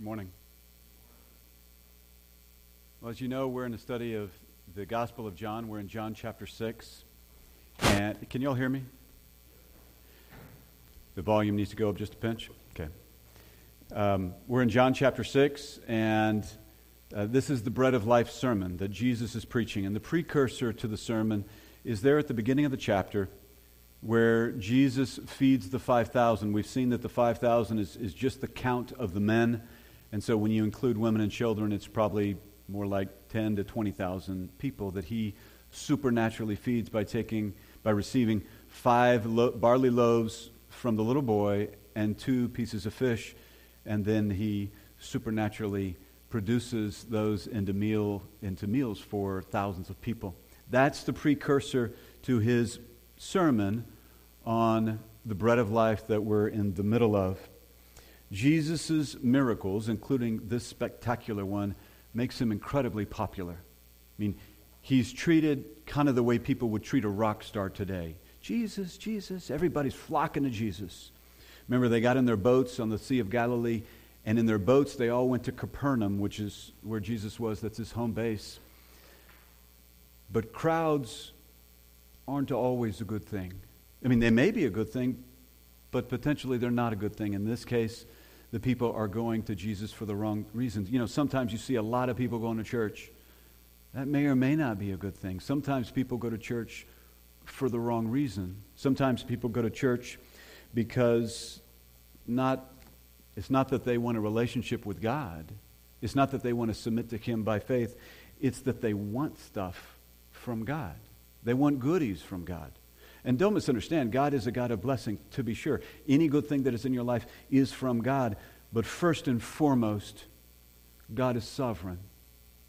Good morning. Well, as you know, we're in a study of the Gospel of John. We're in John chapter 6. And can you all hear me? The volume needs to go up just a pinch? Okay. Um, we're in John chapter 6, and uh, this is the Bread of Life sermon that Jesus is preaching. And the precursor to the sermon is there at the beginning of the chapter where Jesus feeds the 5,000. We've seen that the 5,000 is, is just the count of the men. And so when you include women and children, it's probably more like 10 to 20,000 people that he supernaturally feeds by taking by receiving five lo- barley loaves from the little boy and two pieces of fish and then he supernaturally produces those into meal into meals for thousands of people. That's the precursor to his sermon on the bread of life that we're in the middle of. Jesus' miracles, including this spectacular one, makes him incredibly popular. I mean, he's treated kind of the way people would treat a rock star today. Jesus, Jesus, everybody's flocking to Jesus. Remember, they got in their boats on the Sea of Galilee, and in their boats, they all went to Capernaum, which is where Jesus was. That's his home base. But crowds aren't always a good thing. I mean, they may be a good thing, but potentially they're not a good thing. In this case, the people are going to Jesus for the wrong reasons. You know, sometimes you see a lot of people going to church. That may or may not be a good thing. Sometimes people go to church for the wrong reason. Sometimes people go to church because not it's not that they want a relationship with God. It's not that they want to submit to him by faith. It's that they want stuff from God. They want goodies from God. And don't misunderstand, God is a God of blessing, to be sure. Any good thing that is in your life is from God. But first and foremost, God is sovereign.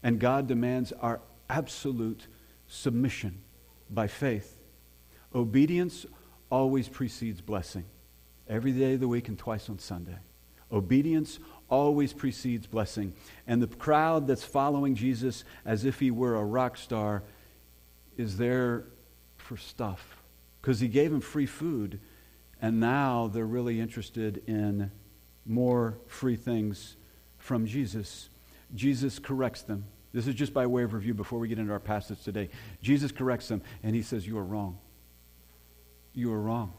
And God demands our absolute submission by faith. Obedience always precedes blessing, every day of the week and twice on Sunday. Obedience always precedes blessing. And the crowd that's following Jesus as if he were a rock star is there for stuff because he gave them free food, and now they're really interested in more free things from Jesus. Jesus corrects them. This is just by way of review before we get into our passage today. Jesus corrects them, and he says, You are wrong. You are wrong.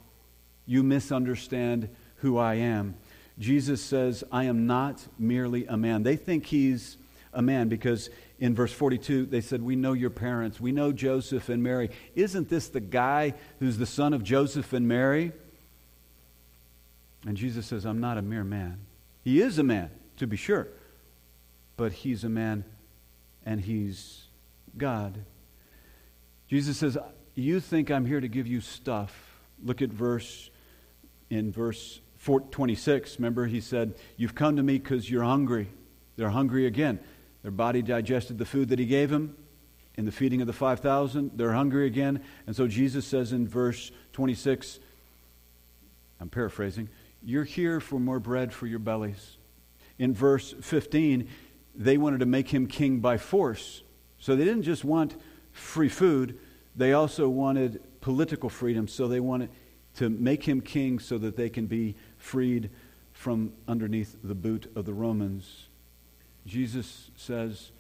You misunderstand who I am. Jesus says, I am not merely a man. They think he's a man because in verse 42 they said, We know your parents. We know Joseph and Mary. Isn't this the guy who's the son of Joseph and Mary? And Jesus says, I'm not a mere man. He is a man, to be sure, but he's a man and he's God. Jesus says, You think I'm here to give you stuff. Look at verse in verse 26. Remember, he said, You've come to me because you're hungry. They're hungry again. Their body digested the food that he gave them in the feeding of the 5,000. They're hungry again. And so Jesus says in verse 26, I'm paraphrasing, You're here for more bread for your bellies. In verse 15, they wanted to make him king by force. So they didn't just want free food, they also wanted political freedom. So they wanted to make him king so that they can be freed from underneath the boot of the Romans. Jesus says,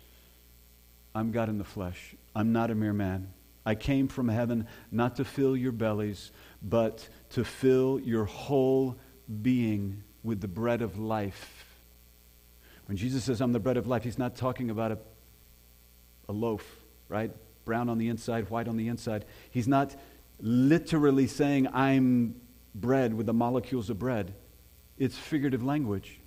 I'm God in the flesh. I'm not a mere man. I came from heaven not to fill your bellies, but to fill your whole being with the bread of life. When Jesus says, I'm the bread of life, he's not talking about a, a loaf, right? Brown on the inside, white on the inside. He's not literally saying, I'm bread with the molecules of bread. It's figurative language.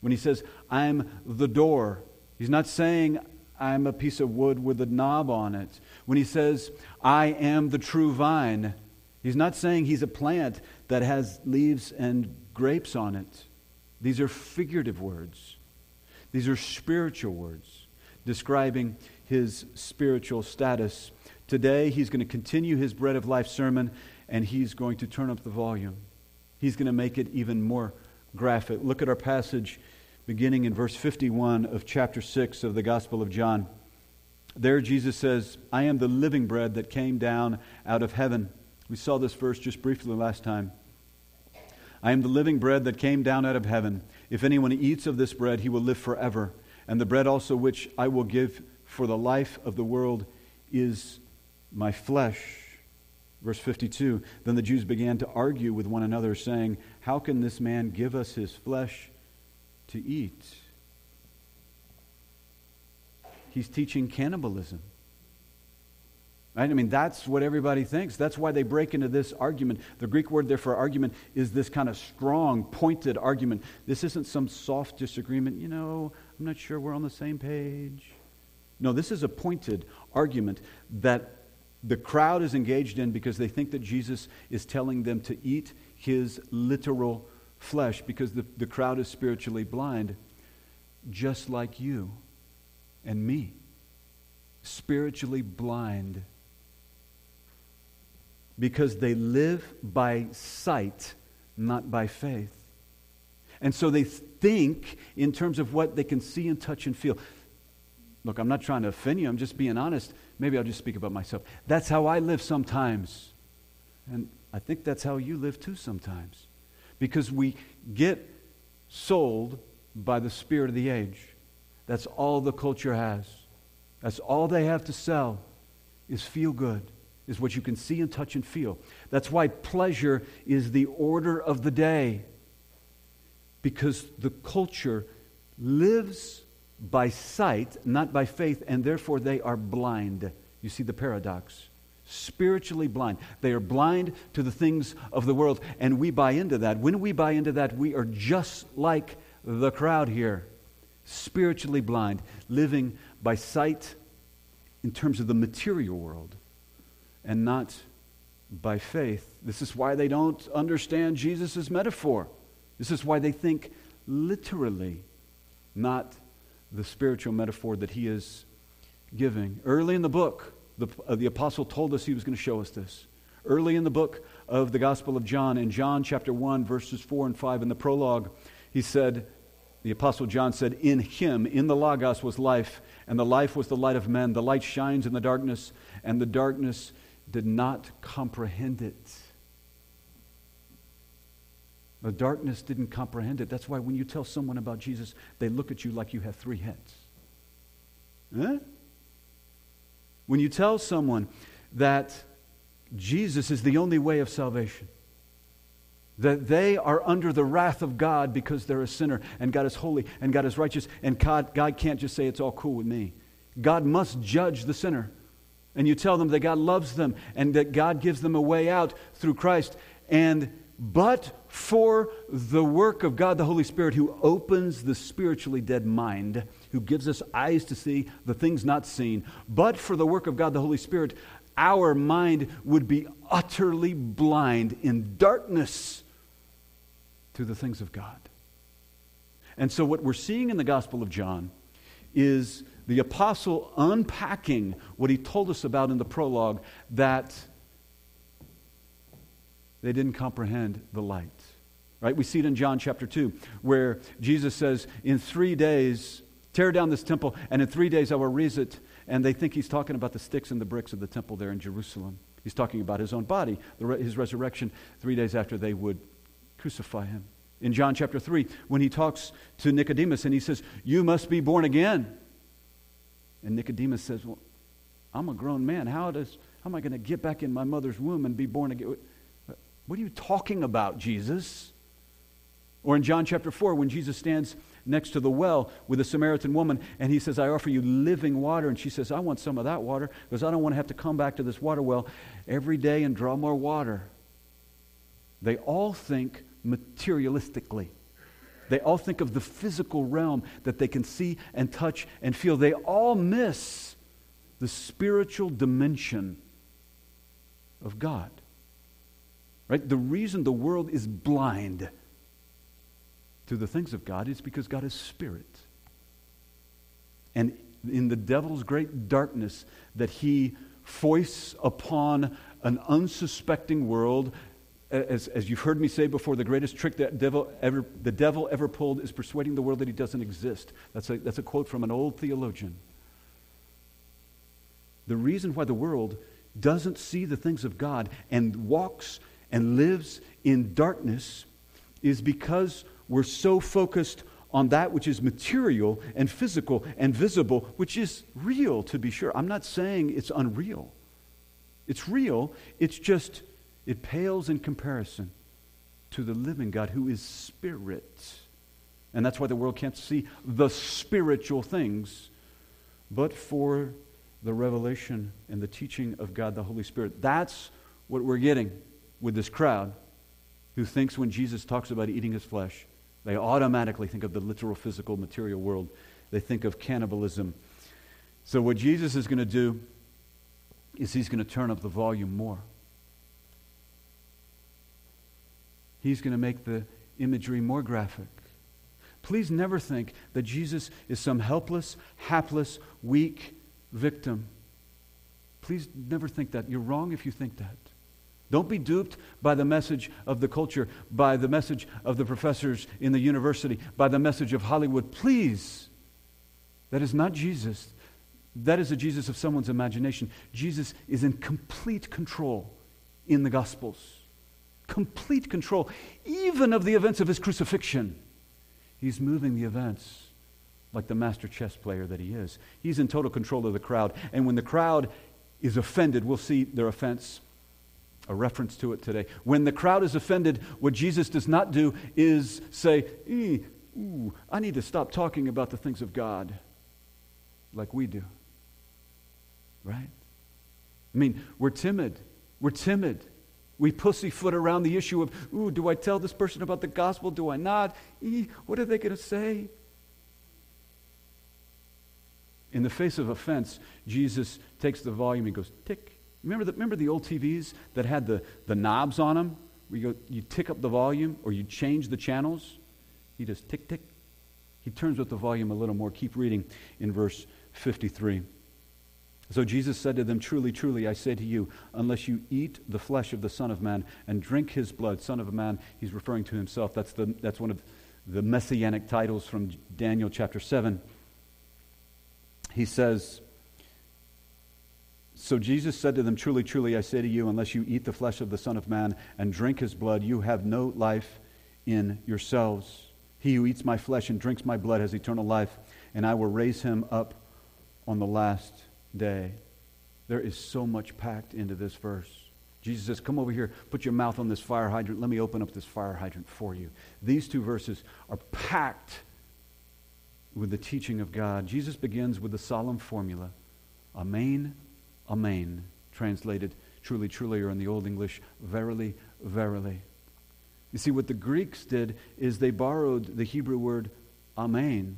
When he says, I'm the door, he's not saying, I'm a piece of wood with a knob on it. When he says, I am the true vine, he's not saying he's a plant that has leaves and grapes on it. These are figurative words, these are spiritual words describing his spiritual status. Today, he's going to continue his Bread of Life sermon and he's going to turn up the volume. He's going to make it even more graphic. Look at our passage beginning in verse 51 of chapter 6 of the Gospel of John. There, Jesus says, I am the living bread that came down out of heaven. We saw this verse just briefly last time. I am the living bread that came down out of heaven. If anyone eats of this bread, he will live forever. And the bread also which I will give for the life of the world is my flesh. Verse 52 Then the Jews began to argue with one another, saying, How can this man give us his flesh to eat? He's teaching cannibalism. Right? I mean, that's what everybody thinks. That's why they break into this argument. The Greek word there for argument is this kind of strong, pointed argument. This isn't some soft disagreement. You know, I'm not sure we're on the same page. No, this is a pointed argument that the crowd is engaged in because they think that Jesus is telling them to eat his literal flesh because the, the crowd is spiritually blind, just like you and me. Spiritually blind because they live by sight, not by faith. And so they think in terms of what they can see and touch and feel. Look, I'm not trying to offend you, I'm just being honest. Maybe I'll just speak about myself. That's how I live sometimes. And I think that's how you live too sometimes. Because we get sold by the spirit of the age. That's all the culture has. That's all they have to sell is feel good is what you can see and touch and feel. That's why pleasure is the order of the day. Because the culture lives by sight, not by faith, and therefore they are blind. You see the paradox. Spiritually blind. They are blind to the things of the world, and we buy into that. When we buy into that, we are just like the crowd here spiritually blind, living by sight in terms of the material world and not by faith. This is why they don't understand Jesus' metaphor. This is why they think literally, not the spiritual metaphor that he is giving. Early in the book, the, uh, the apostle told us he was going to show us this. Early in the book of the Gospel of John, in John chapter 1, verses 4 and 5, in the prologue, he said, the apostle John said, In him, in the Logos, was life, and the life was the light of men. The light shines in the darkness, and the darkness did not comprehend it. The darkness didn't comprehend it. That's why when you tell someone about Jesus, they look at you like you have three heads. Huh? When you tell someone that Jesus is the only way of salvation, that they are under the wrath of God because they're a sinner, and God is holy, and God is righteous, and God, God can't just say it's all cool with me. God must judge the sinner and you tell them that God loves them and that God gives them a way out through Christ. And but for the work of God the Holy Spirit, who opens the spiritually dead mind, who gives us eyes to see the things not seen, but for the work of God the Holy Spirit, our mind would be utterly blind in darkness to the things of God. And so, what we're seeing in the Gospel of John is the apostle unpacking what he told us about in the prologue that they didn't comprehend the light. Right? We see it in John chapter 2, where Jesus says, In three days, tear down this temple, and in three days I will raise it. And they think he's talking about the sticks and the bricks of the temple there in Jerusalem. He's talking about his own body, his resurrection, three days after they would crucify him. In John chapter 3, when he talks to Nicodemus and he says, You must be born again. And Nicodemus says, Well, I'm a grown man. How, does, how am I going to get back in my mother's womb and be born again? What are you talking about, Jesus? Or in John chapter 4, when Jesus stands next to the well with a Samaritan woman and he says, I offer you living water. And she says, I want some of that water because I don't want to have to come back to this water well every day and draw more water. They all think materialistically. They all think of the physical realm that they can see and touch and feel. They all miss the spiritual dimension of God. Right? The reason the world is blind to the things of God is because God is spirit. And in the devil's great darkness that he foists upon an unsuspecting world as, as you've heard me say before, the greatest trick that devil ever, the devil ever pulled is persuading the world that he doesn't exist. That's a, that's a quote from an old theologian. The reason why the world doesn't see the things of God and walks and lives in darkness is because we're so focused on that which is material and physical and visible, which is real, to be sure. I'm not saying it's unreal. It's real. It's just, it pales in comparison to the living God who is spirit. And that's why the world can't see the spiritual things, but for the revelation and the teaching of God the Holy Spirit. That's what we're getting with this crowd who thinks when Jesus talks about eating his flesh, they automatically think of the literal, physical, material world. They think of cannibalism. So, what Jesus is going to do is he's going to turn up the volume more. He's going to make the imagery more graphic. Please never think that Jesus is some helpless, hapless, weak victim. Please never think that. You're wrong if you think that. Don't be duped by the message of the culture, by the message of the professors in the university, by the message of Hollywood. Please. That is not Jesus. That is a Jesus of someone's imagination. Jesus is in complete control in the Gospels. Complete control, even of the events of his crucifixion. He's moving the events like the master chess player that he is. He's in total control of the crowd. And when the crowd is offended, we'll see their offense a reference to it today. When the crowd is offended, what Jesus does not do is say, ooh, I need to stop talking about the things of God like we do. Right? I mean, we're timid. We're timid. We pussyfoot around the issue of, ooh, do I tell this person about the gospel? Do I not? what are they going to say? In the face of offense, Jesus takes the volume and goes, tick, Remember the, remember the old TVs that had the, the knobs on them? Where you, go, you tick up the volume or you change the channels? He just tick, tick. He turns up the volume a little more. Keep reading in verse 53. So Jesus said to them, Truly, truly, I say to you, unless you eat the flesh of the Son of Man and drink his blood, Son of a Man, he's referring to himself. That's, the, that's one of the messianic titles from Daniel chapter 7. He says, so Jesus said to them, Truly, truly, I say to you, unless you eat the flesh of the Son of Man and drink his blood, you have no life in yourselves. He who eats my flesh and drinks my blood has eternal life, and I will raise him up on the last day. There is so much packed into this verse. Jesus says, Come over here, put your mouth on this fire hydrant. Let me open up this fire hydrant for you. These two verses are packed with the teaching of God. Jesus begins with the solemn formula Amen Amen, translated truly, truly, or in the Old English, verily, verily. You see, what the Greeks did is they borrowed the Hebrew word amen.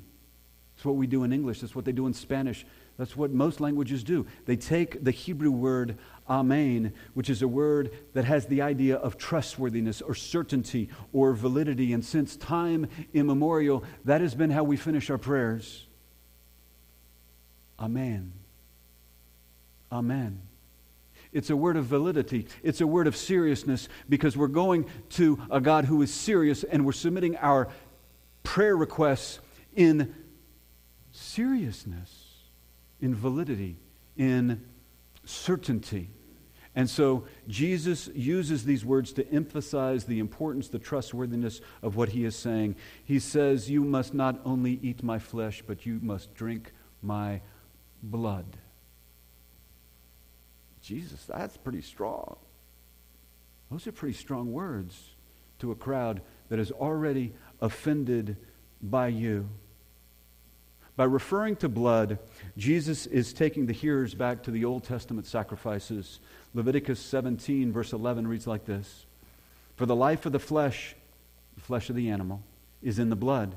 It's what we do in English, that's what they do in Spanish. That's what most languages do. They take the Hebrew word amen, which is a word that has the idea of trustworthiness or certainty or validity. And since time immemorial, that has been how we finish our prayers. Amen. Amen. It's a word of validity. It's a word of seriousness because we're going to a God who is serious and we're submitting our prayer requests in seriousness, in validity, in certainty. And so Jesus uses these words to emphasize the importance, the trustworthiness of what he is saying. He says, You must not only eat my flesh, but you must drink my blood. Jesus, that's pretty strong. Those are pretty strong words to a crowd that is already offended by you. By referring to blood, Jesus is taking the hearers back to the Old Testament sacrifices. Leviticus 17, verse 11 reads like this For the life of the flesh, the flesh of the animal, is in the blood.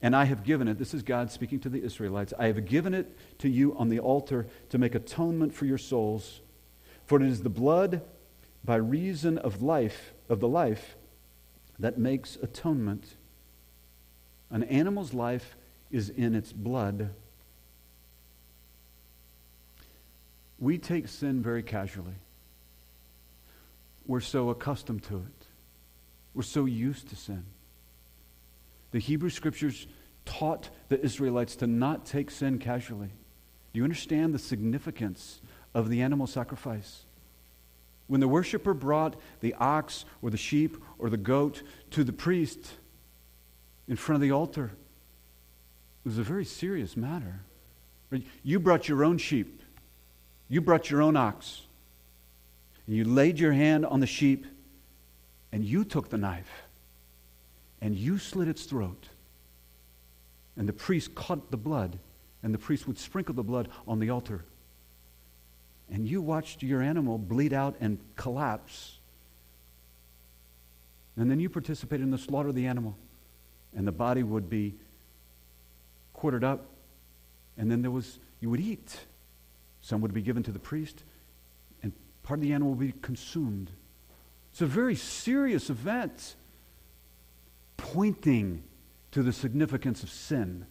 And I have given it, this is God speaking to the Israelites, I have given it to you on the altar to make atonement for your souls. For it is the blood by reason of life, of the life, that makes atonement. An animal's life is in its blood. We take sin very casually. We're so accustomed to it. We're so used to sin. The Hebrew scriptures taught the Israelites to not take sin casually. Do you understand the significance of the animal sacrifice. When the worshiper brought the ox or the sheep or the goat to the priest in front of the altar, it was a very serious matter. You brought your own sheep, you brought your own ox, and you laid your hand on the sheep, and you took the knife, and you slit its throat. And the priest caught the blood, and the priest would sprinkle the blood on the altar and you watched your animal bleed out and collapse. And then you participated in the slaughter of the animal, and the body would be quartered up, and then there was, you would eat. Some would be given to the priest, and part of the animal would be consumed. It's a very serious event pointing to the significance of sin.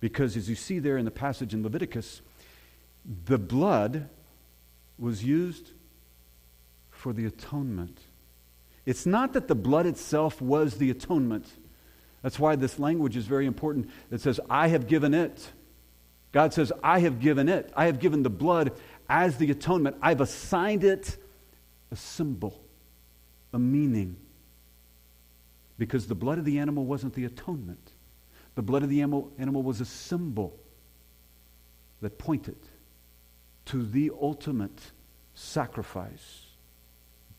Because as you see there in the passage in Leviticus, the blood was used for the atonement. It's not that the blood itself was the atonement. That's why this language is very important. It says, I have given it. God says, I have given it. I have given the blood as the atonement. I've assigned it a symbol, a meaning. Because the blood of the animal wasn't the atonement, the blood of the animal, animal was a symbol that pointed to the ultimate sacrifice,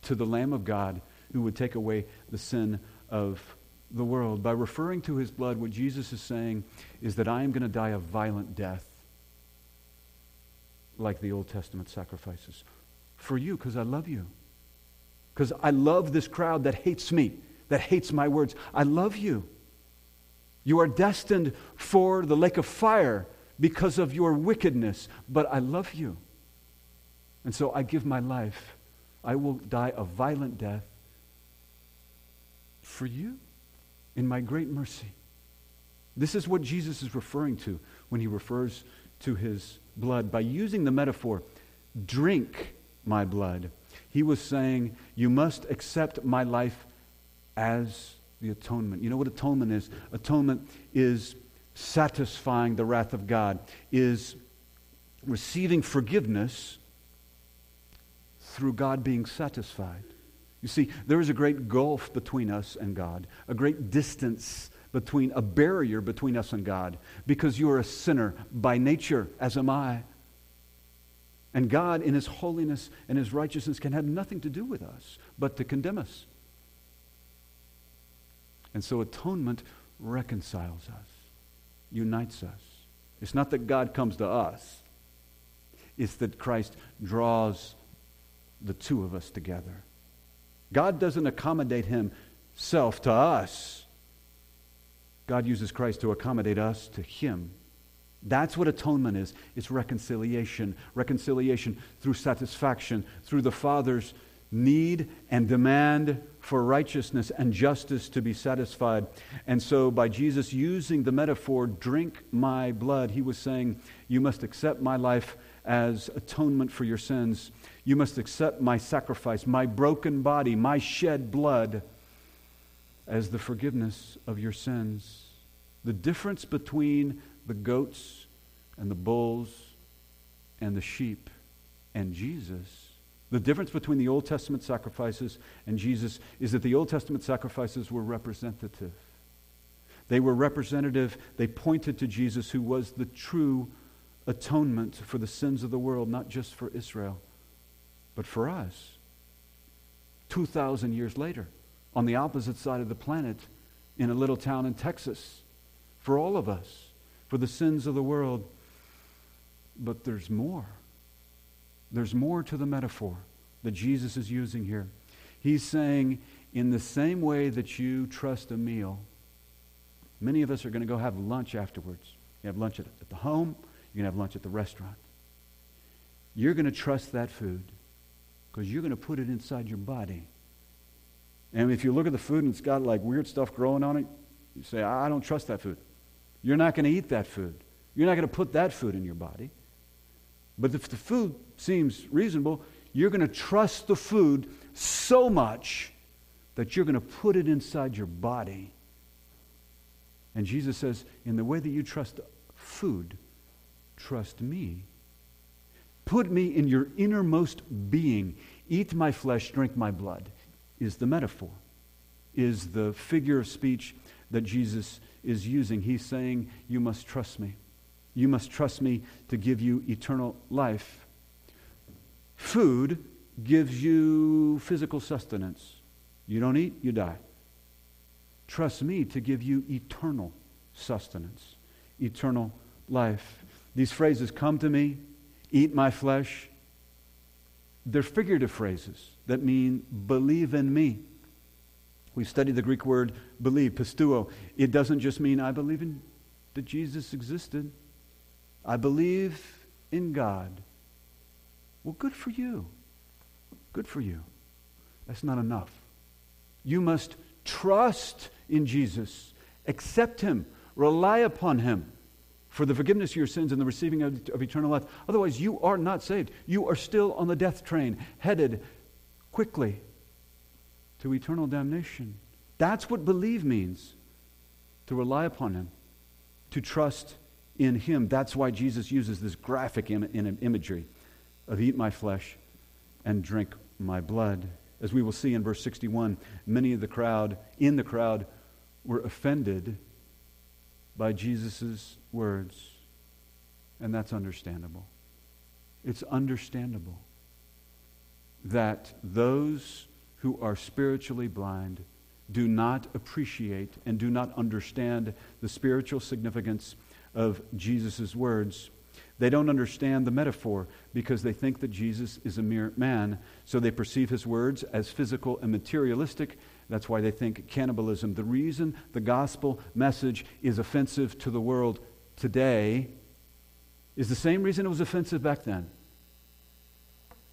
to the Lamb of God who would take away the sin of the world. By referring to his blood, what Jesus is saying is that I am going to die a violent death like the Old Testament sacrifices. For you, because I love you. Because I love this crowd that hates me, that hates my words. I love you. You are destined for the lake of fire because of your wickedness, but I love you. And so I give my life. I will die a violent death for you in my great mercy. This is what Jesus is referring to when he refers to his blood. By using the metaphor, drink my blood, he was saying, You must accept my life as the atonement. You know what atonement is? Atonement is satisfying the wrath of God, is receiving forgiveness through God being satisfied. You see, there is a great gulf between us and God, a great distance between, a barrier between us and God, because you are a sinner by nature, as am I. And God, in His holiness and His righteousness, can have nothing to do with us but to condemn us. And so atonement reconciles us unites us. It's not that God comes to us, it's that Christ draws the two of us together. God doesn't accommodate himself to us. God uses Christ to accommodate us to him. That's what atonement is. It's reconciliation. Reconciliation through satisfaction, through the Father's need and demand for righteousness and justice to be satisfied. And so, by Jesus using the metaphor, drink my blood, he was saying, You must accept my life as atonement for your sins. You must accept my sacrifice, my broken body, my shed blood as the forgiveness of your sins. The difference between the goats and the bulls and the sheep and Jesus the difference between the Old Testament sacrifices and Jesus is that the Old Testament sacrifices were representative. They were representative. They pointed to Jesus, who was the true atonement for the sins of the world, not just for Israel, but for us. 2,000 years later, on the opposite side of the planet, in a little town in Texas, for all of us, for the sins of the world. But there's more. There's more to the metaphor that Jesus is using here. He's saying, in the same way that you trust a meal, many of us are going to go have lunch afterwards. You have lunch at, at the home, you're going to have lunch at the restaurant. You're going to trust that food because you're going to put it inside your body. And if you look at the food and it's got like weird stuff growing on it, you say, I don't trust that food. You're not going to eat that food. You're not going to put that food in your body. But if the food seems reasonable, you're going to trust the food so much that you're going to put it inside your body. And Jesus says, in the way that you trust food, trust me. Put me in your innermost being, Eat my flesh, drink my blood, is the metaphor, is the figure of speech that Jesus is using. He's saying, You must trust me. You must trust me to give you eternal life. Food gives you physical sustenance. You don't eat, you die. Trust me to give you eternal sustenance, eternal life. These phrases come to me, eat my flesh. They're figurative phrases that mean believe in me. We studied the Greek word believe, pisteuo. It doesn't just mean I believe in that Jesus existed. I believe in God. Well, good for you. Good for you. That's not enough. You must trust in Jesus, accept Him, rely upon Him for the forgiveness of your sins and the receiving of, of, eternal life. Otherwise, you are not saved. You are still on the death train, headed quickly to eternal damnation. That's what believe means to rely upon Him, to trust in Him. That's why Jesus uses this graphic Im- in imagery of eat my flesh and drink my blood. As we will see in verse 61, many of the crowd, in the crowd, were offended by Jesus' words. And that's understandable. It's understandable that those who are spiritually blind do not appreciate and do not understand the spiritual significance of Jesus' words. They don't understand the metaphor because they think that Jesus is a mere man. So they perceive his words as physical and materialistic. That's why they think cannibalism. The reason the gospel message is offensive to the world today is the same reason it was offensive back then.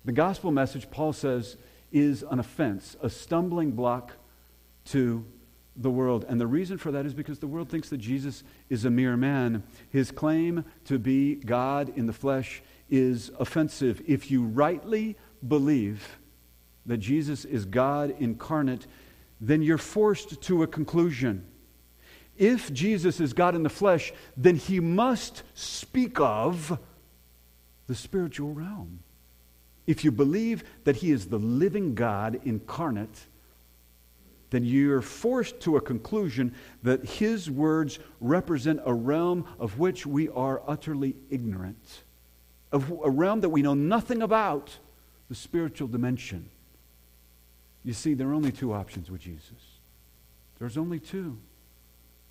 The gospel message, Paul says, is an offense, a stumbling block to the world. And the reason for that is because the world thinks that Jesus is a mere man. His claim to be God in the flesh is offensive. If you rightly believe that Jesus is God incarnate, then you're forced to a conclusion. If Jesus is God in the flesh, then he must speak of the spiritual realm. If you believe that he is the living God incarnate, then you're forced to a conclusion that his words represent a realm of which we are utterly ignorant, of a realm that we know nothing about, the spiritual dimension. You see, there are only two options with Jesus. There's only two.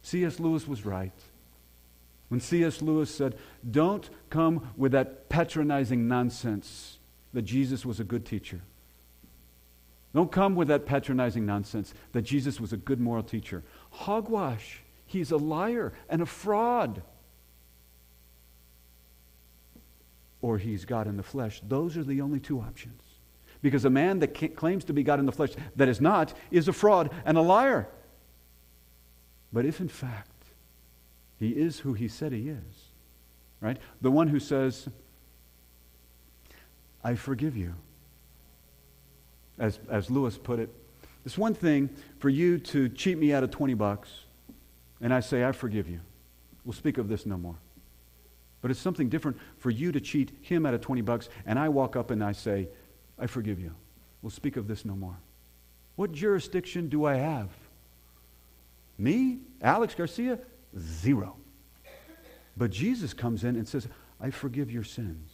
C.S. Lewis was right. When C.S. Lewis said, Don't come with that patronizing nonsense that Jesus was a good teacher. Don't come with that patronizing nonsense that Jesus was a good moral teacher. Hogwash. He's a liar and a fraud. Or he's God in the flesh. Those are the only two options. Because a man that claims to be God in the flesh that is not is a fraud and a liar. But if in fact he is who he said he is, right? The one who says, I forgive you as, as Lewis put it. It's one thing for you to cheat me out of 20 bucks, and I say, I forgive you. We'll speak of this no more. But it's something different for you to cheat him out of 20 bucks, and I walk up and I say, I forgive you. We'll speak of this no more. What jurisdiction do I have? Me, Alex Garcia? Zero. But Jesus comes in and says, I forgive your sins.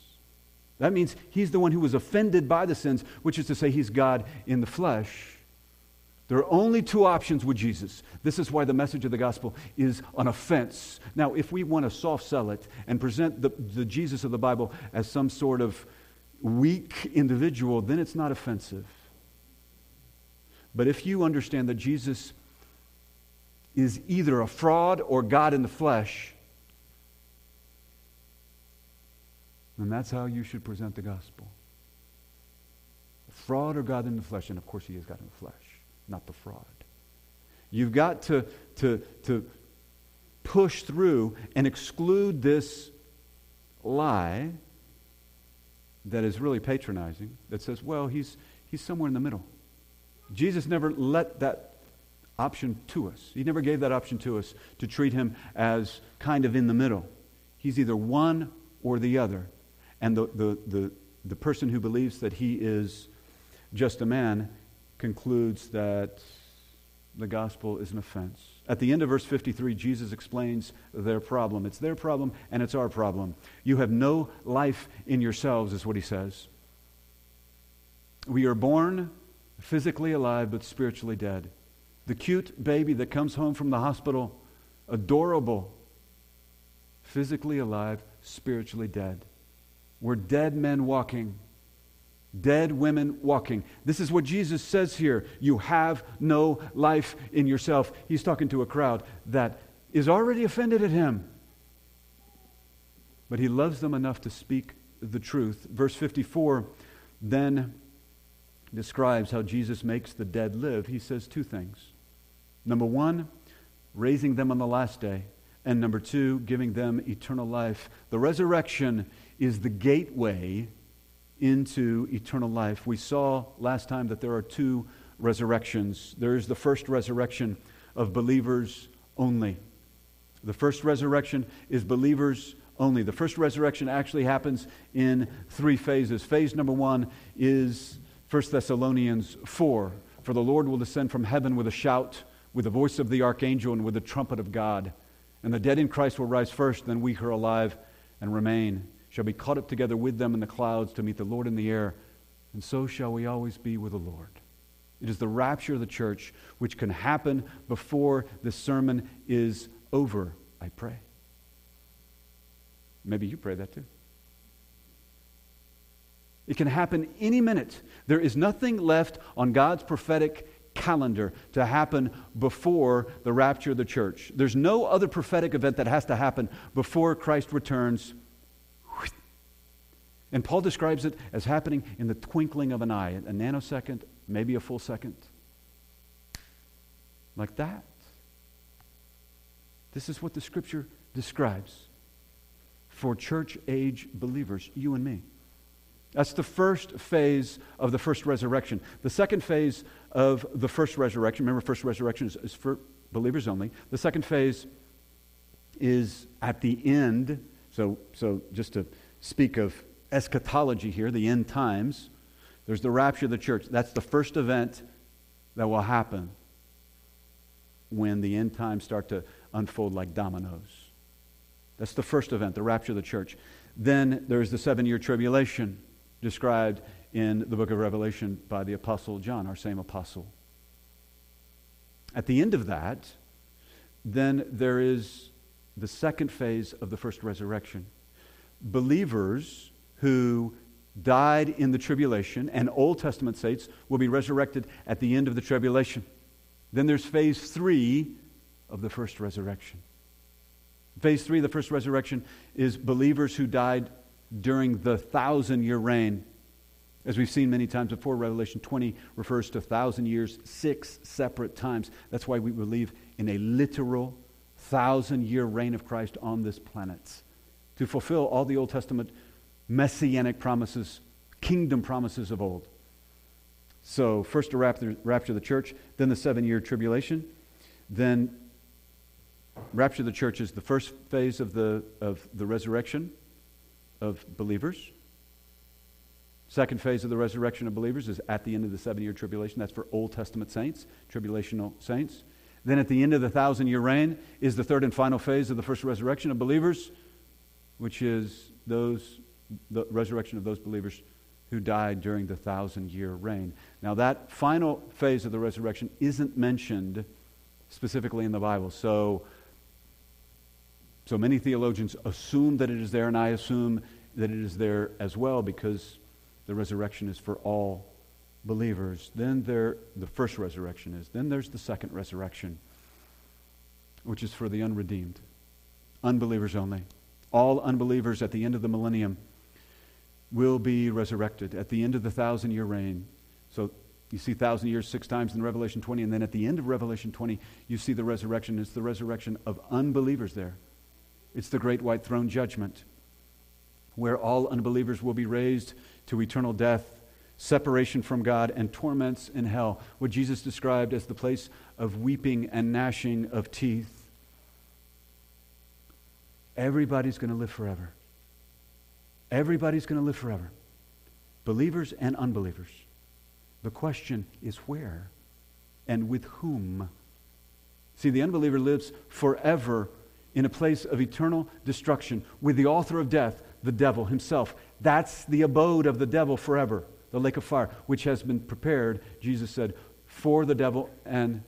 That means he's the one who was offended by the sins, which is to say, he's God in the flesh. There are only two options with Jesus. This is why the message of the gospel is an offense. Now, if we want to soft sell it and present the, the Jesus of the Bible as some sort of weak individual, then it's not offensive. But if you understand that Jesus is either a fraud or God in the flesh, And that's how you should present the gospel. Fraud or God in the flesh? And of course, he is God in the flesh, not the fraud. You've got to, to, to push through and exclude this lie that is really patronizing, that says, well, he's, he's somewhere in the middle. Jesus never let that option to us. He never gave that option to us to treat him as kind of in the middle. He's either one or the other. And the, the, the, the person who believes that he is just a man, concludes that the gospel is an offense. At the end of verse 53, Jesus explains their problem. It's their problem and it's our problem. You have no life in yourselves, is what he says. We are born physically alive but spiritually dead. The cute baby that comes home from the hospital, adorable, physically alive, spiritually dead. We're dead men walking Dead women walking. This is what Jesus says here. You have no life in yourself. He's talking to a crowd that is already offended at him. But he loves them enough to speak the truth. Verse 54 then describes how Jesus makes the dead live. He says two things. Number one, raising them on the last day. And number two, giving them eternal life. The resurrection is the gateway into eternal life. We saw last time that there are two resurrections. There is the first resurrection of believers only. The first resurrection is believers only. The first resurrection actually happens in three phases. Phase number one is 1 Thessalonians 4. For the Lord will descend from heaven with a shout, with the voice of the archangel, and with the trumpet of God. And the dead in Christ will rise first, then we who are alive and remain shall be caught up together with them in the clouds to meet the Lord in the air, and so shall we always be with the Lord. It is the rapture of the church which can happen before the sermon is over, I pray. Maybe you pray that too. It can happen any minute. There is nothing left on God's prophetic calendar to happen before the rapture of the church. There's no other prophetic event that has to happen before Christ returns and Paul describes it as happening in the twinkling of an eye, a nanosecond, maybe a full second. Like that. This is what the scripture describes for church age believers, you and me. That's the first phase of the first resurrection. The second phase of the first resurrection, remember, first resurrection is, is for believers only. The second phase is at the end. So, so just to speak of eschatology here, the end times. There's the rapture of the church. That's the first event that will happen when the end times start to unfold like dominoes. That's the first event, the rapture of the church. Then there's the seven year tribulation described in the book of Revelation by the Apostle John, our same apostle. At the end of that, then there is the second phase of the first resurrection. Believers who died in the tribulation, and Old Testament saints will be resurrected at the end of the tribulation. Then there's phase three of the first resurrection. Phase three of the first resurrection is believers who died during the thousand year reign. As we've seen many times before, Revelation 20 refers to thousand years six separate times. That's why we believe in a literal thousand year reign of Christ on this planet to fulfill all the Old Testament messianic promises, kingdom promises of old. So, first the rapture, rapture of the church, then the seven year tribulation, then rapture of the church is the first phase of the, of the resurrection of believers. Second phase of the resurrection of believers is at the end of the seven year tribulation. That's for Old Testament saints, tribulational saints. Then at the end of the thousand year reign is the third and final phase of the first resurrection of believers, which is those the resurrection of those believers who died during the thousand year reign. Now, that final phase of the resurrection isn't mentioned specifically in the Bible. So, so many theologians assume that it is there, and I assume that it is there as well because the resurrection is for all believers. Then there, the first resurrection is. Then there's the second resurrection, which is for the unredeemed, unbelievers only. All unbelievers at the end of the millennium will be resurrected at the end of the thousand year reign. So you see thousand years six times in Revelation 20, and then at the end of Revelation 20, you see the resurrection. It's the resurrection of unbelievers there. It's the great white throne judgment, where all unbelievers will be raised to eternal death, separation from God, and torments in hell. What Jesus described as the place of weeping and gnashing of teeth. Everybody's going to live forever. Everybody's going to live forever, believers and unbelievers. The question is where and with whom. See, the unbeliever lives forever in a place of eternal destruction with the author of death, the devil himself. That's the abode of the devil forever, the lake of fire, which has been prepared, Jesus said, for the devil and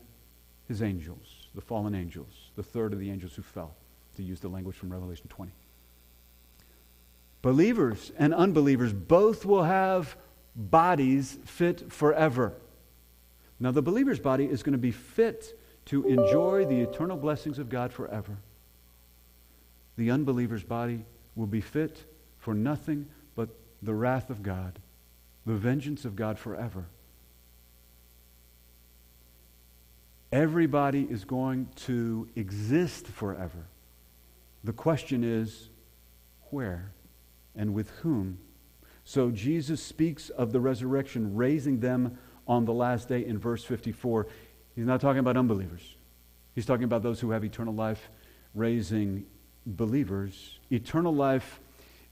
his angels, the fallen angels, the third of the angels who fell, to use the language from Revelation 20. Believers and unbelievers both will have bodies fit forever. Now, the believer's body is going to be fit to enjoy the eternal blessings of God forever. The unbeliever's body will be fit for nothing but the wrath of God, the vengeance of God forever. Everybody is going to exist forever. The question is, where and with whom? So Jesus speaks of the resurrection, raising them on the last day in verse 54. He's not talking about unbelievers. He's talking about those who have eternal life, raising believers. Eternal life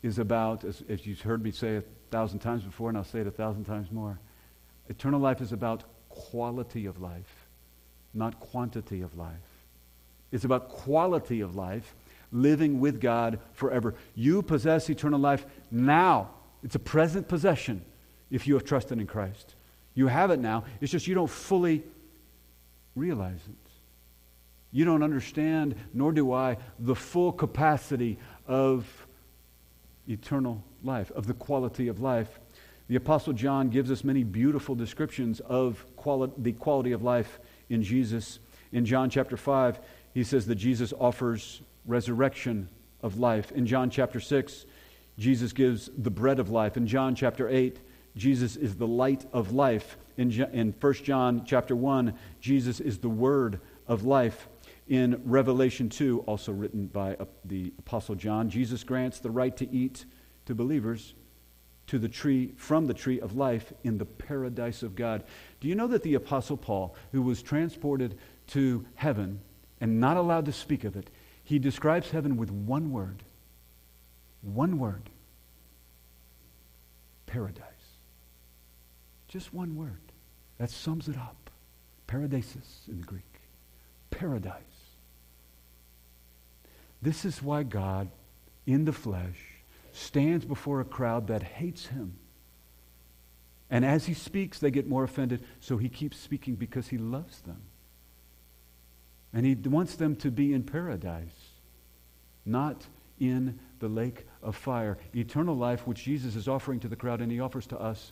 is about, as, as you've heard me say a thousand times before, and I'll say it a thousand times more, eternal life is about quality of life, not quantity of life. It's about quality of life, living with God forever. You possess eternal life now. It's a present possession if you have trusted in Christ. You have it now. It's just you don't fully realize it. You don't understand, nor do I, the full capacity of eternal life, of the quality of life. The Apostle John gives us many beautiful descriptions of quali- the quality of life in Jesus. In John chapter 5, he says that Jesus offers resurrection of life. In John chapter 6, Jesus gives the bread of life. In John chapter 8, Jesus is the light of life. In, in 1 John chapter 1, Jesus is the word of life. In Revelation 2, also written by the Apostle John, Jesus grants the right to eat to believers to the tree from the tree of life in the paradise of God. Do you know that the apostle Paul, who was transported to heaven and not allowed to speak of it, he describes heaven with one word. One word. Paradise. Just one word. That sums it up. Paradeisos in the Greek. Paradise. This is why God, in the flesh, stands before a crowd that hates him. And as he speaks, they get more offended, so he keeps speaking because he loves them. And he wants them to be in paradise, not in the lake of fire. Eternal life, which Jesus is offering to the crowd and he offers to us,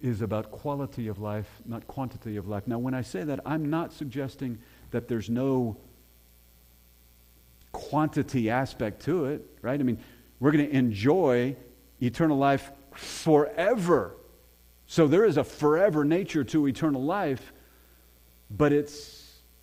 is about quality of life, not quantity of life. Now, when I say that, I'm not suggesting that there's no quantity aspect to it, right? I mean, we're going to enjoy eternal life forever. So there is a forever nature to eternal life, but it's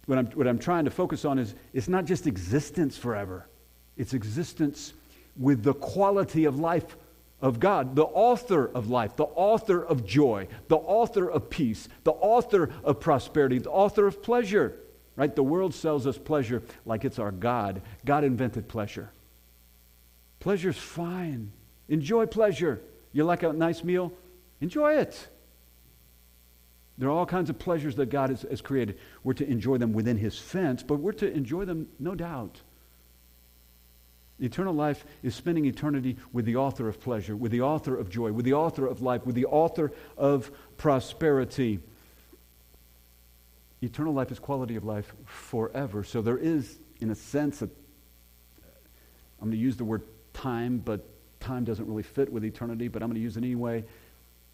what I'm, what I'm trying to focus on is it's not just existence forever, it's existence with the quality of life of God, the author of life, the author of joy, the author of peace, the author of prosperity, the author of pleasure. Right? The world sells us pleasure like it's our God. God invented pleasure. Pleasure's fine. Enjoy pleasure. You like a nice meal? Enjoy it. There are all kinds of pleasures that God has, has, created. We're to enjoy them within His fence, but we're to enjoy them, no doubt. Eternal life is spending eternity with the author of pleasure, with the author of joy, with the author of life, with the author of prosperity. Eternal life is quality of life forever. So there is, in a sense, a, I'm going to use the word time, but time doesn't really fit with eternity, but I'm going to use it anyway.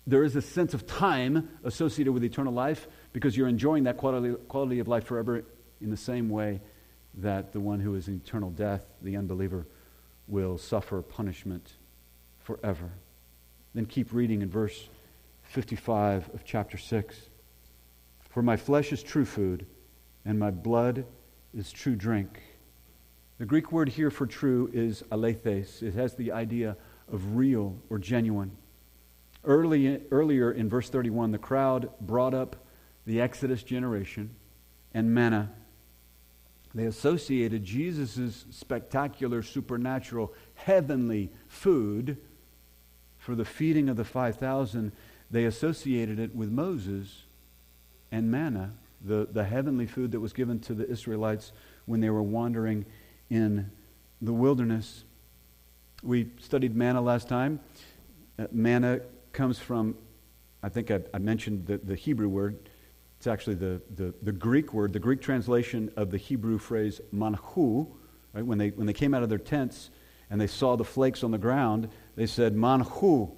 There is a sense of time associated with eternal life because you're enjoying that quality, quality of life forever in the same way that the one who is in eternal death, the unbeliever, will suffer punishment forever. Then keep reading in verse 55 of chapter 6. For my flesh is true food, and my blood is true drink. The Greek word here for true is alethes. It has the idea of real or genuine. Early, earlier in verse 31, the crowd brought up the Exodus generation and manna. They associated Jesus' spectacular, supernatural, heavenly food for the feeding of the 5,000 they associated it with Moses and manna, the, the heavenly food that was given to the Israelites when they were wandering in the wilderness. We studied manna last time. Uh, manna comes from, I think I, I mentioned the, the Hebrew word. It's actually the, the, the, Greek word, the Greek translation of the Hebrew phrase manhu. Right? When, they, when they came out of their tents and they saw the flakes on the ground, they said, Manhu.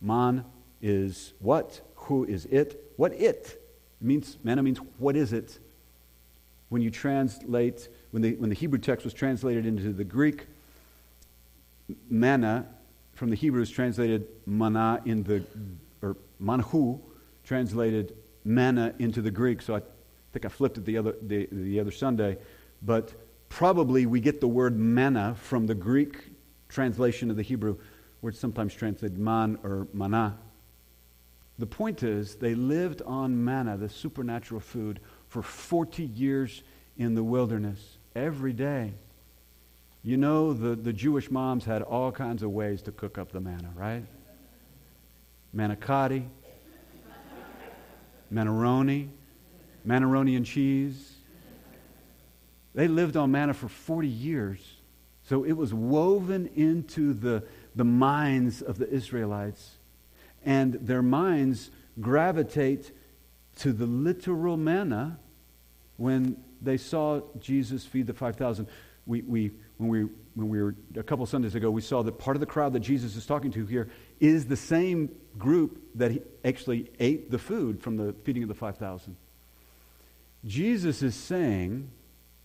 Man is what? Who is it? What it? it means manna means what is it? When you translate, when the, when the Hebrew text was translated into the Greek, manna from the Hebrew is translated mana in the, or manhu, translated manna into the Greek. So I think I flipped it the other, the, the other Sunday. But probably we get the word manna from the Greek translation of the Hebrew, where it's sometimes translated man or mana. The point is, they lived on manna, the supernatural food, for 40 years in the wilderness, every day. You know, the, the Jewish moms had all kinds of ways to cook up the manna, right? Manicotti, manaroni, manaroni and cheese. They lived on manna for 40 years. So it was woven into the, the minds of the Israelites. And their minds gravitate to the literal manna when they saw Jesus feed the 5,000. We, we, when, we, when we were a couple Sundays ago, we saw that part of the crowd that Jesus is talking to here is the same group that actually ate the food from the feeding of the 5,000. Jesus is saying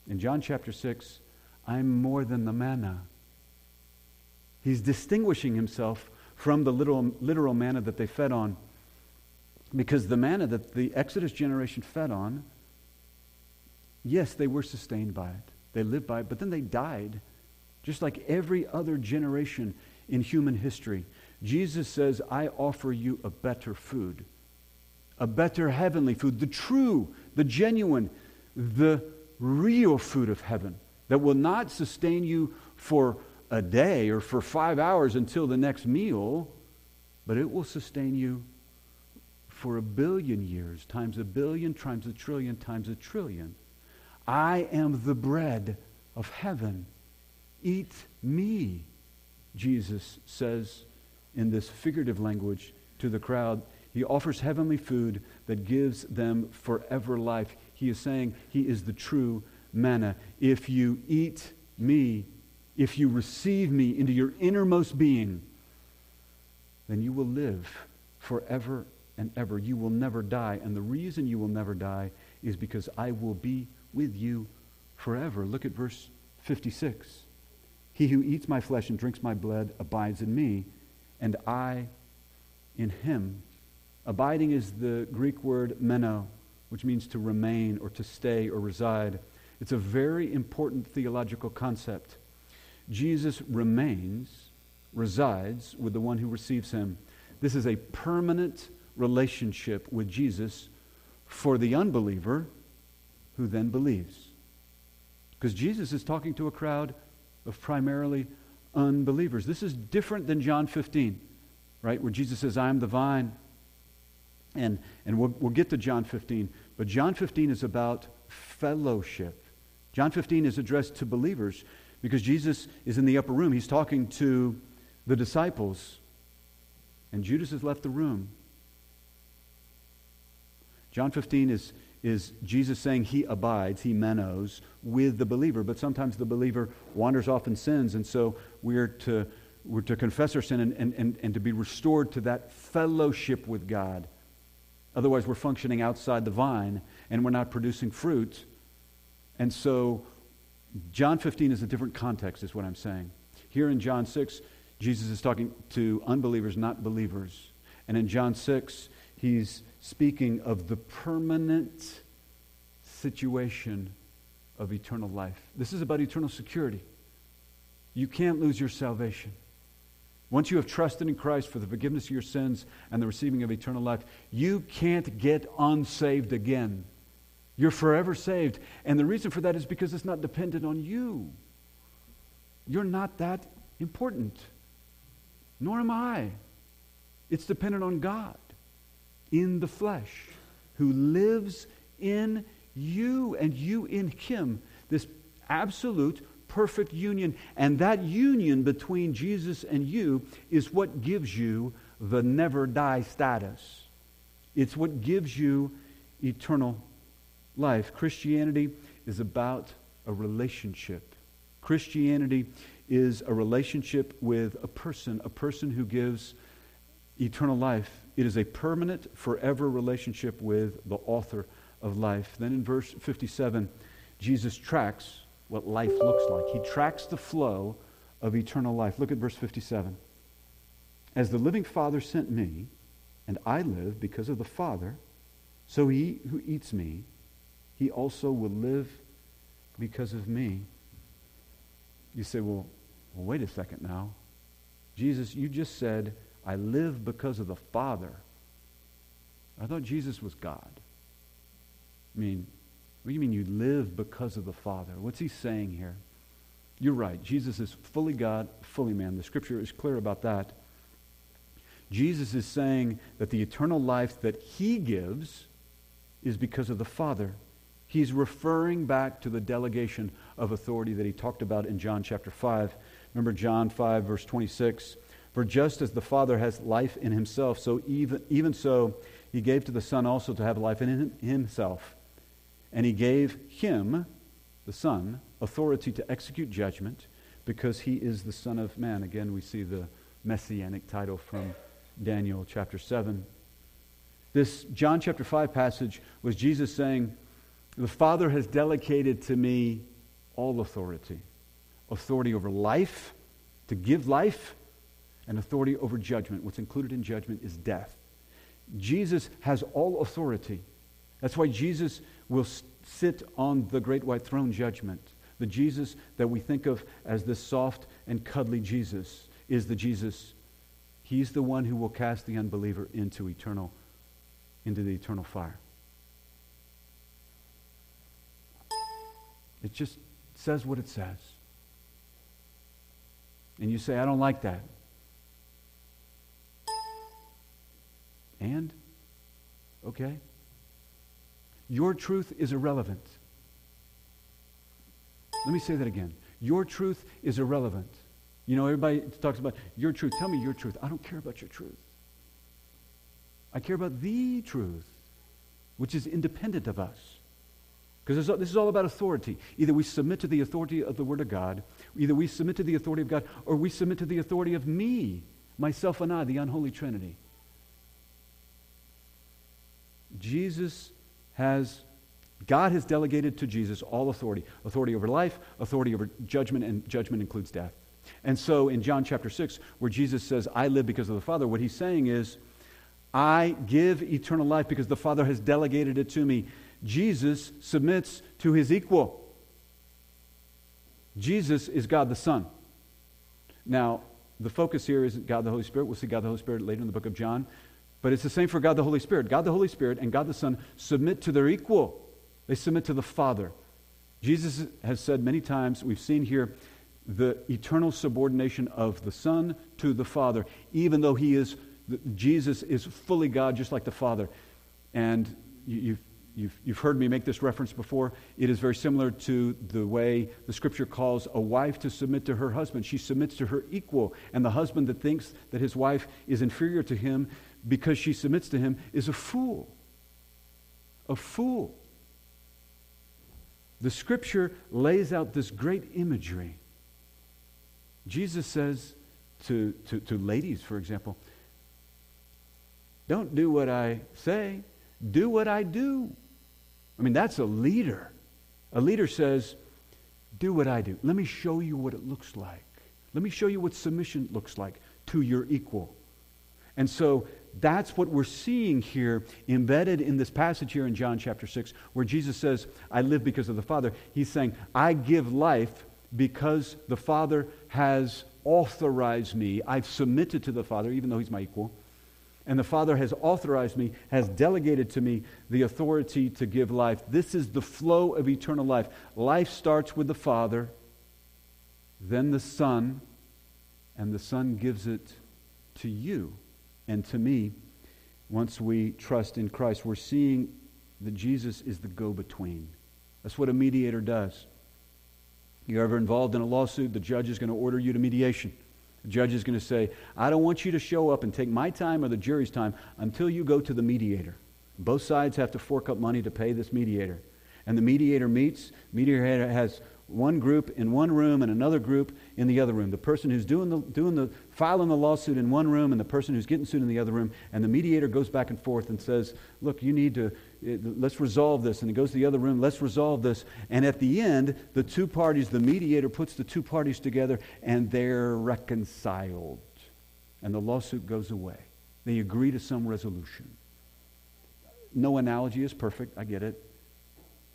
in John chapter 6, I'm more than the manna. He's distinguishing himself from the literal, literal manna that they fed on. Because the manna that the Exodus generation fed on, yes, they were sustained by it. They lived by it, but then they died, just like every other generation in human history. Jesus says, I offer you a better food, a better heavenly food, the true, the genuine, the real food of heaven that will not sustain you for a day or for five hours until the next meal, but it will sustain you for a billion years, times a billion, times a trillion, times a trillion. I am the bread of heaven. Eat me, Jesus says in this figurative language to the crowd. He offers heavenly food that gives them forever life. He is saying he is the true manna. If you eat me, if you receive me into your innermost being, then you will live forever and ever. You will never die. And the reason you will never die is because I will be with you forever. Look at verse 56. He who eats my flesh and drinks my blood abides in me, and I in him. Abiding is the Greek word meno, which means to remain or to stay or reside. It's a very important theological concept. Jesus remains, resides with the one who receives him. This is a permanent relationship with Jesus for the unbeliever who then believes. Because Jesus is talking to a crowd of primarily unbelievers. This is different than John 15, right? Where Jesus says, I am the vine. And, and we'll, we'll get to John 15. But John 15 is about fellowship. John 15 is addressed to believers because Jesus is in the upper room. He's talking to the disciples. And Judas has left the room. John 15 is, is Jesus saying he abides, he menos, with the believer. But sometimes the believer wanders off and sins. And so we're to, we're to confess our sin and, and, and, and to be restored to that fellowship with God. Otherwise, we're functioning outside the vine and we're not producing fruit. And so, John 15 is a different context, is what I'm saying. Here in John 6, Jesus is talking to unbelievers, not believers. And in John 6, he's speaking of the permanent situation of eternal life. This is about eternal security. You can't lose your salvation. Once you have trusted in Christ for the forgiveness of your sins and the receiving of eternal life, you can't get unsaved again. You're forever saved. And the reason for that is because it's not dependent on you. You're not that important. Nor am I. It's dependent on God. In the flesh, who lives in you and you in him. This absolute, perfect union. And that union between Jesus and you is what gives you the never die status. It's what gives you eternal life. Christianity is about a relationship. Christianity is a relationship with a person, a person who gives eternal life. It is a permanent, forever relationship with the author of life. Then in verse 57, Jesus tracks what life looks like. He tracks the flow of eternal life. Look at verse 57. As the living Father sent me, and I live because of the Father, so he who eats me, he also will live because of me. You say, well, well, wait a second now. Jesus, you just said, I live because of the Father. I thought Jesus was God. I mean, what do you mean you live because of the Father? What's he saying here? You're right. Jesus is fully God, fully man. The scripture is clear about that. Jesus is saying that the eternal life that he gives is because of the Father. He's referring back to the delegation of authority that he talked about in John chapter 5. Remember John 5, verse 26. For just as the Father has life in himself, so even, even so he gave to the Son also to have life in himself. And he gave him, the Son, authority to execute judgment because he is the Son of Man. Again, we see the messianic title from Daniel chapter 7. This John chapter 5 passage was Jesus saying, The Father has delegated to me all authority authority over life, to give life, and authority over judgment. What's included in judgment is death. Jesus has all authority. That's why Jesus will sit on the great white throne judgment. The Jesus that we think of as this soft and cuddly Jesus is the Jesus. He's the one who will cast the unbeliever into eternal, into the eternal fire. It just says what it says. And you say, I don't like that. And? Okay. Your truth is irrelevant. Let me say that again. Your truth is irrelevant. You know, everybody talks about your truth. Tell me your truth. I don't care about your truth. I care about the truth, which is independent of us. Because this is all about authority. Either we submit to the authority of the Word of God, either we submit to the authority of God, or we submit to the authority of me, myself, and I, the unholy Trinity. Jesus has, God has delegated to Jesus all authority authority over life, authority over judgment, and judgment includes death. And so in John chapter 6, where Jesus says, I live because of the Father, what he's saying is, I give eternal life because the Father has delegated it to me. Jesus submits to his equal. Jesus is God the Son. Now, the focus here isn't God the Holy Spirit. We'll see God the Holy Spirit later in the book of John. But it's the same for God the Holy Spirit. God the Holy Spirit and God the Son submit to their equal, they submit to the Father. Jesus has said many times, we've seen here, the eternal subordination of the Son to the Father, even though he is, Jesus is fully God, just like the Father. And you've, you've, you've heard me make this reference before. It is very similar to the way the Scripture calls a wife to submit to her husband. She submits to her equal. And the husband that thinks that his wife is inferior to him because she submits to him is a fool. A fool. The scripture lays out this great imagery. Jesus says to, to, to ladies, for example, don't do what I say, do what I do. I mean, that's a leader. A leader says, do what I do. Let me show you what it looks like. Let me show you what submission looks like to your equal. And so that's what we're seeing here embedded in this passage here in John chapter 6, where Jesus says, I live because of the Father. He's saying, I give life because the Father has authorized me. I've submitted to the Father, even though He's my equal. And the Father has authorized me, has delegated to me the authority to give life. This is the flow of eternal life. Life starts with the Father, then the Son, and the Son gives it to you and to me. once we trust in Christ, we're seeing that Jesus is the go between. That's what a mediator does. You're ever involved in a lawsuit, the judge is going to order you to mediation. The judge is going to say, I don't want you to show up and take my time or the jury's time until you go to the mediator. Both sides have to fork up money to pay this mediator. And the mediator meets. Mediator has one group in one room and another group in the other room. The person who's doing the, doing the filing the lawsuit in one room and the person who's getting sued in the other room. And the mediator goes back and forth and says, Look, you need to, eh, let's resolve this. And he goes to the other room, let's resolve this. And at the end, the two parties, the mediator puts the two parties together and they're reconciled. And the lawsuit goes away. They agree to some resolution. No analogy is perfect, I get it.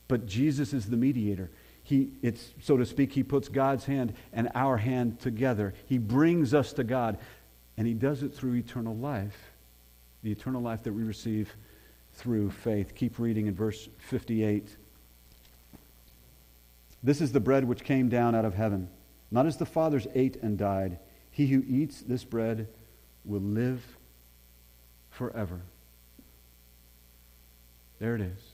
But Jesus is the mediator. He, it's, so to speak, he puts God's hand and our hand together. He brings us to God. And he does it through eternal life, the eternal life that we receive through faith. Keep reading in verse 58. This is the bread which came down out of heaven, not as the fathers ate and died. He who eats this bread will live forever. There it is.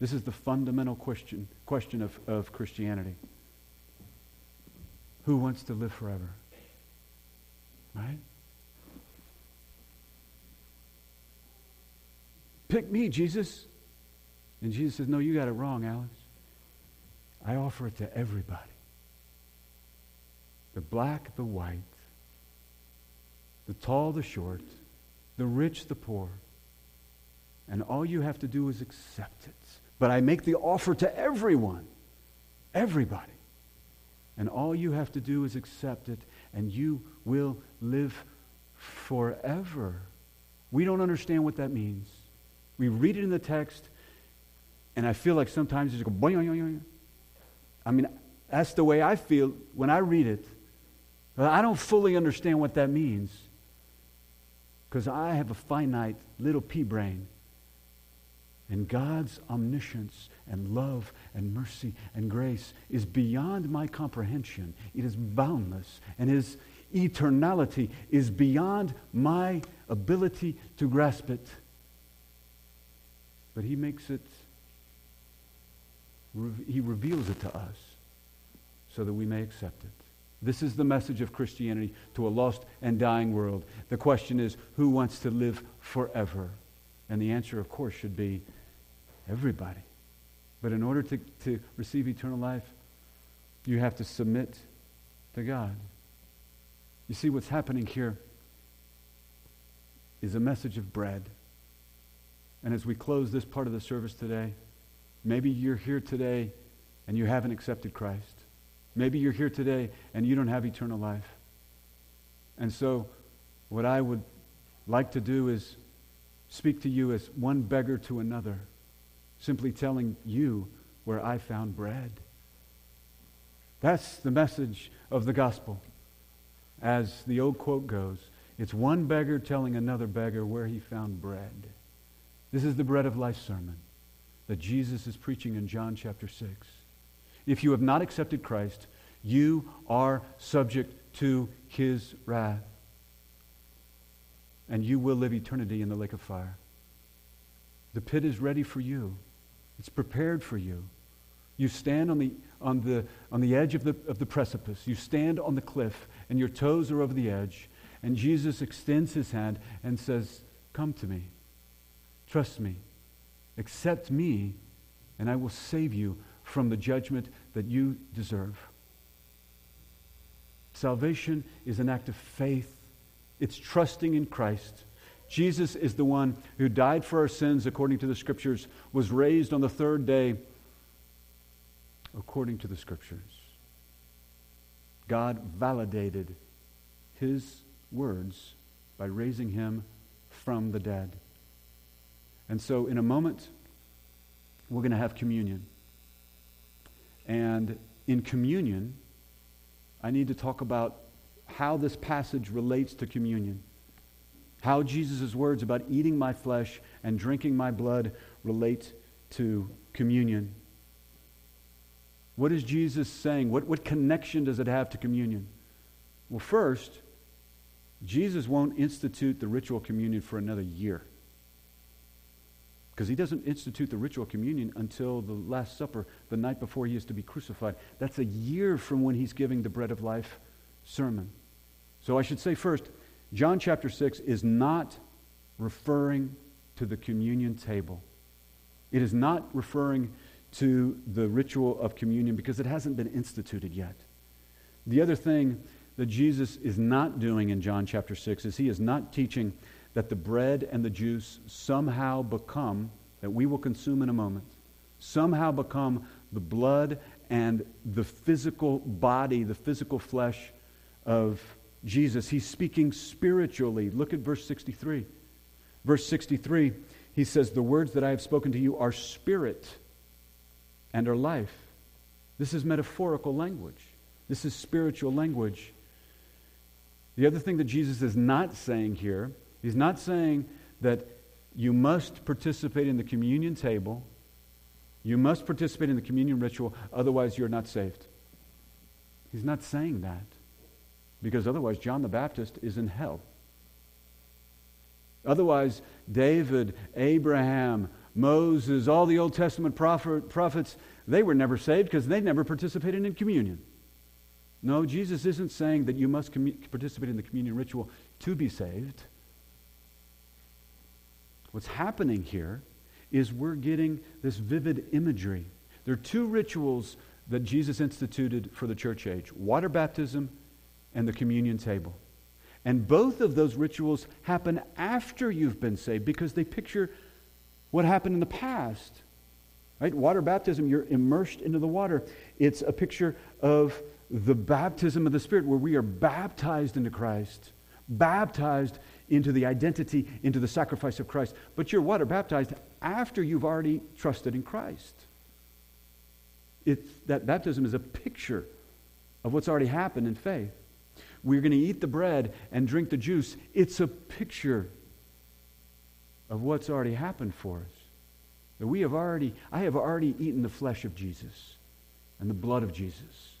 This is the fundamental question, question of, of Christianity. Who wants to live forever? Right? Pick me, Jesus. And Jesus says, No, you got it wrong, Alex. I offer it to everybody the black, the white, the tall, the short, the rich, the poor. And all you have to do is accept it. But I make the offer to everyone, everybody. And all you have to do is accept it, and you will live forever. We don't understand what that means. We read it in the text, and I feel like sometimes you just go, boing, boing, boing. I mean, that's the way I feel when I read it. But I don't fully understand what that means because I have a finite little pea brain. And God's omniscience and love and mercy and grace is beyond my comprehension. It is boundless. And His eternality is beyond my ability to grasp it. But He makes it, He reveals it to us so that we may accept it. This is the message of Christianity to a lost and dying world. The question is, who wants to live forever? And the answer, of course, should be Everybody. But in order to, to receive eternal life, you have to submit to God. You see, what's happening here is a message of bread. And as we close this part of the service today, maybe you're here today and you haven't accepted Christ. Maybe you're here today and you don't have eternal life. And so, what I would like to do is speak to you as one beggar to another simply telling you where I found bread. That's the message of the gospel. As the old quote goes, it's one beggar telling another beggar where he found bread. This is the bread of life sermon that Jesus is preaching in John chapter 6. If you have not accepted Christ, you are subject to his wrath. And you will live eternity in the lake of fire. The pit is ready for you. It's prepared for you. You stand on the, on the, on the edge of the, of the precipice. You stand on the cliff, and your toes are over the edge. And Jesus extends his hand and says, Come to me. Trust me. Accept me, and I will save you from the judgment that you deserve. Salvation is an act of faith, it's trusting in Christ. Jesus is the one who died for our sins according to the Scriptures, was raised on the third day according to the Scriptures. God validated his words by raising him from the dead. And so, in a moment, we're going to have communion. And in communion, I need to talk about how this passage relates to communion. How Jesus' words about eating my flesh and drinking my blood relate to communion. What is Jesus saying? What, what connection does it have to communion? Well, first, Jesus won't institute the ritual communion for another year. Because he doesn't institute the ritual communion until the Last Supper, the night before he is to be crucified. That's a year from when he's giving the bread of life sermon. So I should say first, John chapter 6 is not referring to the communion table. It is not referring to the ritual of communion because it hasn't been instituted yet. The other thing that Jesus is not doing in John chapter 6 is he is not teaching that the bread and the juice somehow become, that we will consume in a moment, somehow become the blood and the physical body, the physical flesh of Jesus. He's speaking spiritually. Look at verse 63. Verse 63, he says, The words that I have spoken to you are spirit and are life. This is metaphorical language. This is spiritual language. The other thing that Jesus is not saying here, he's not saying that you must participate in the communion table, you must participate in the communion ritual, otherwise you're not saved. He's not saying that because otherwise John the Baptist is in hell. Otherwise, David, Abraham, Moses, all the Old Testament prophet, prophets, they were never saved because they never participated in communion. No, Jesus isn't saying that you must participate in the communion ritual to be saved. What's happening here is we're getting this vivid imagery. There are two rituals that Jesus instituted for the church age water baptism and the communion table. And both of those rituals happen after you've been saved because they picture what happened in the past. Right? Water baptism, you're immersed into the water. It's a picture of the baptism of the Spirit where we are baptized into Christ, baptized into the identity, into the sacrifice of Christ. But you're water baptized after you've already trusted in Christ. It's, that baptism is a picture of what's already happened in faith. We're going to eat the bread and drink the juice. It's a picture of what's already happened for us. That we have already, I have already eaten the flesh of Jesus and the blood of Jesus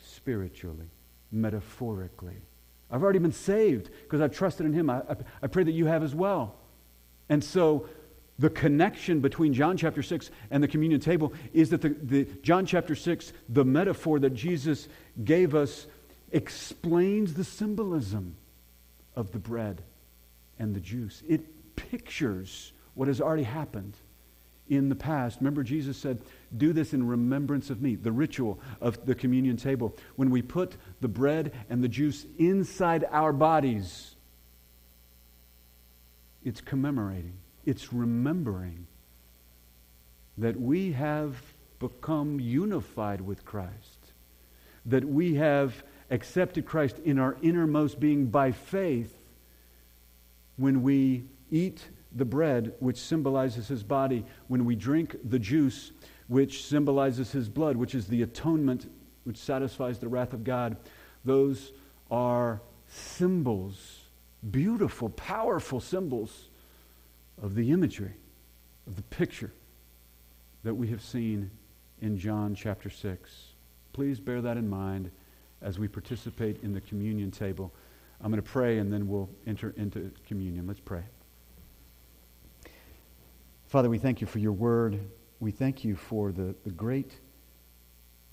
spiritually, metaphorically. I've already been saved because I've trusted in Him. I, I, I, pray that you have as well. And so the connection between John chapter 6 and the communion table is that the, the John chapter 6, the metaphor that Jesus gave us, explains the symbolism of the bread and the juice. It pictures what has already happened in the past. Remember, Jesus said, Do this in remembrance of me, the ritual of the communion table. When we put the bread and the juice inside our bodies, it's commemorating, it's remembering that we have become unified with Christ, that we have accepted Christ in our innermost being by faith when we eat the bread, which symbolizes his body, when we drink the juice, which symbolizes his blood, which is the atonement which satisfies the wrath of God, those are symbols, beautiful, powerful symbols of the imagery, of the picture that we have seen in John chapter 6. Please bear that in mind as we participate in the communion table. I'm going to pray and then we'll enter into communion. Let's pray. Father, we thank you for your word. We thank you for the, the great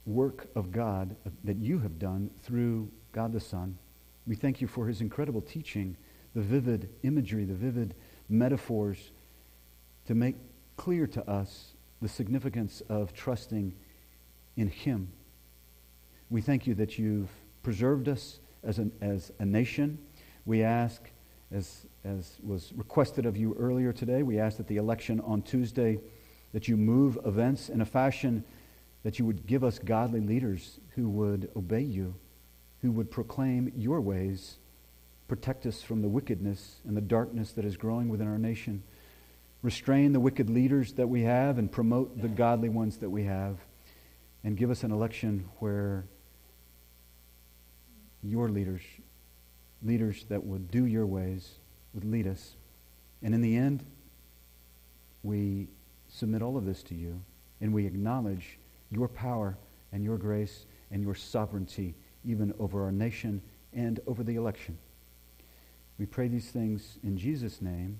work of God that you have done through God the Son. We thank you for his incredible teaching, the vivid imagery, the vivid metaphors to make clear to us the significance of trusting in him. We thank you that you've preserved us as, an, as a nation. We ask, as, as was requested of you earlier today, we ask that the election on Tuesday, that you move events in a fashion that you would give us godly leaders who would obey you, who would proclaim your ways, protect us from the wickedness and the darkness that is growing within our nation. Restrain the wicked leaders that we have and promote the godly ones that we have. And give us an election where your leaders, leaders that would do your ways, would lead us. And in the end, we submit all of this to you, and we acknowledge your power and your grace and your sovereignty, even over our nation and over the election. We pray these things in Jesus' name.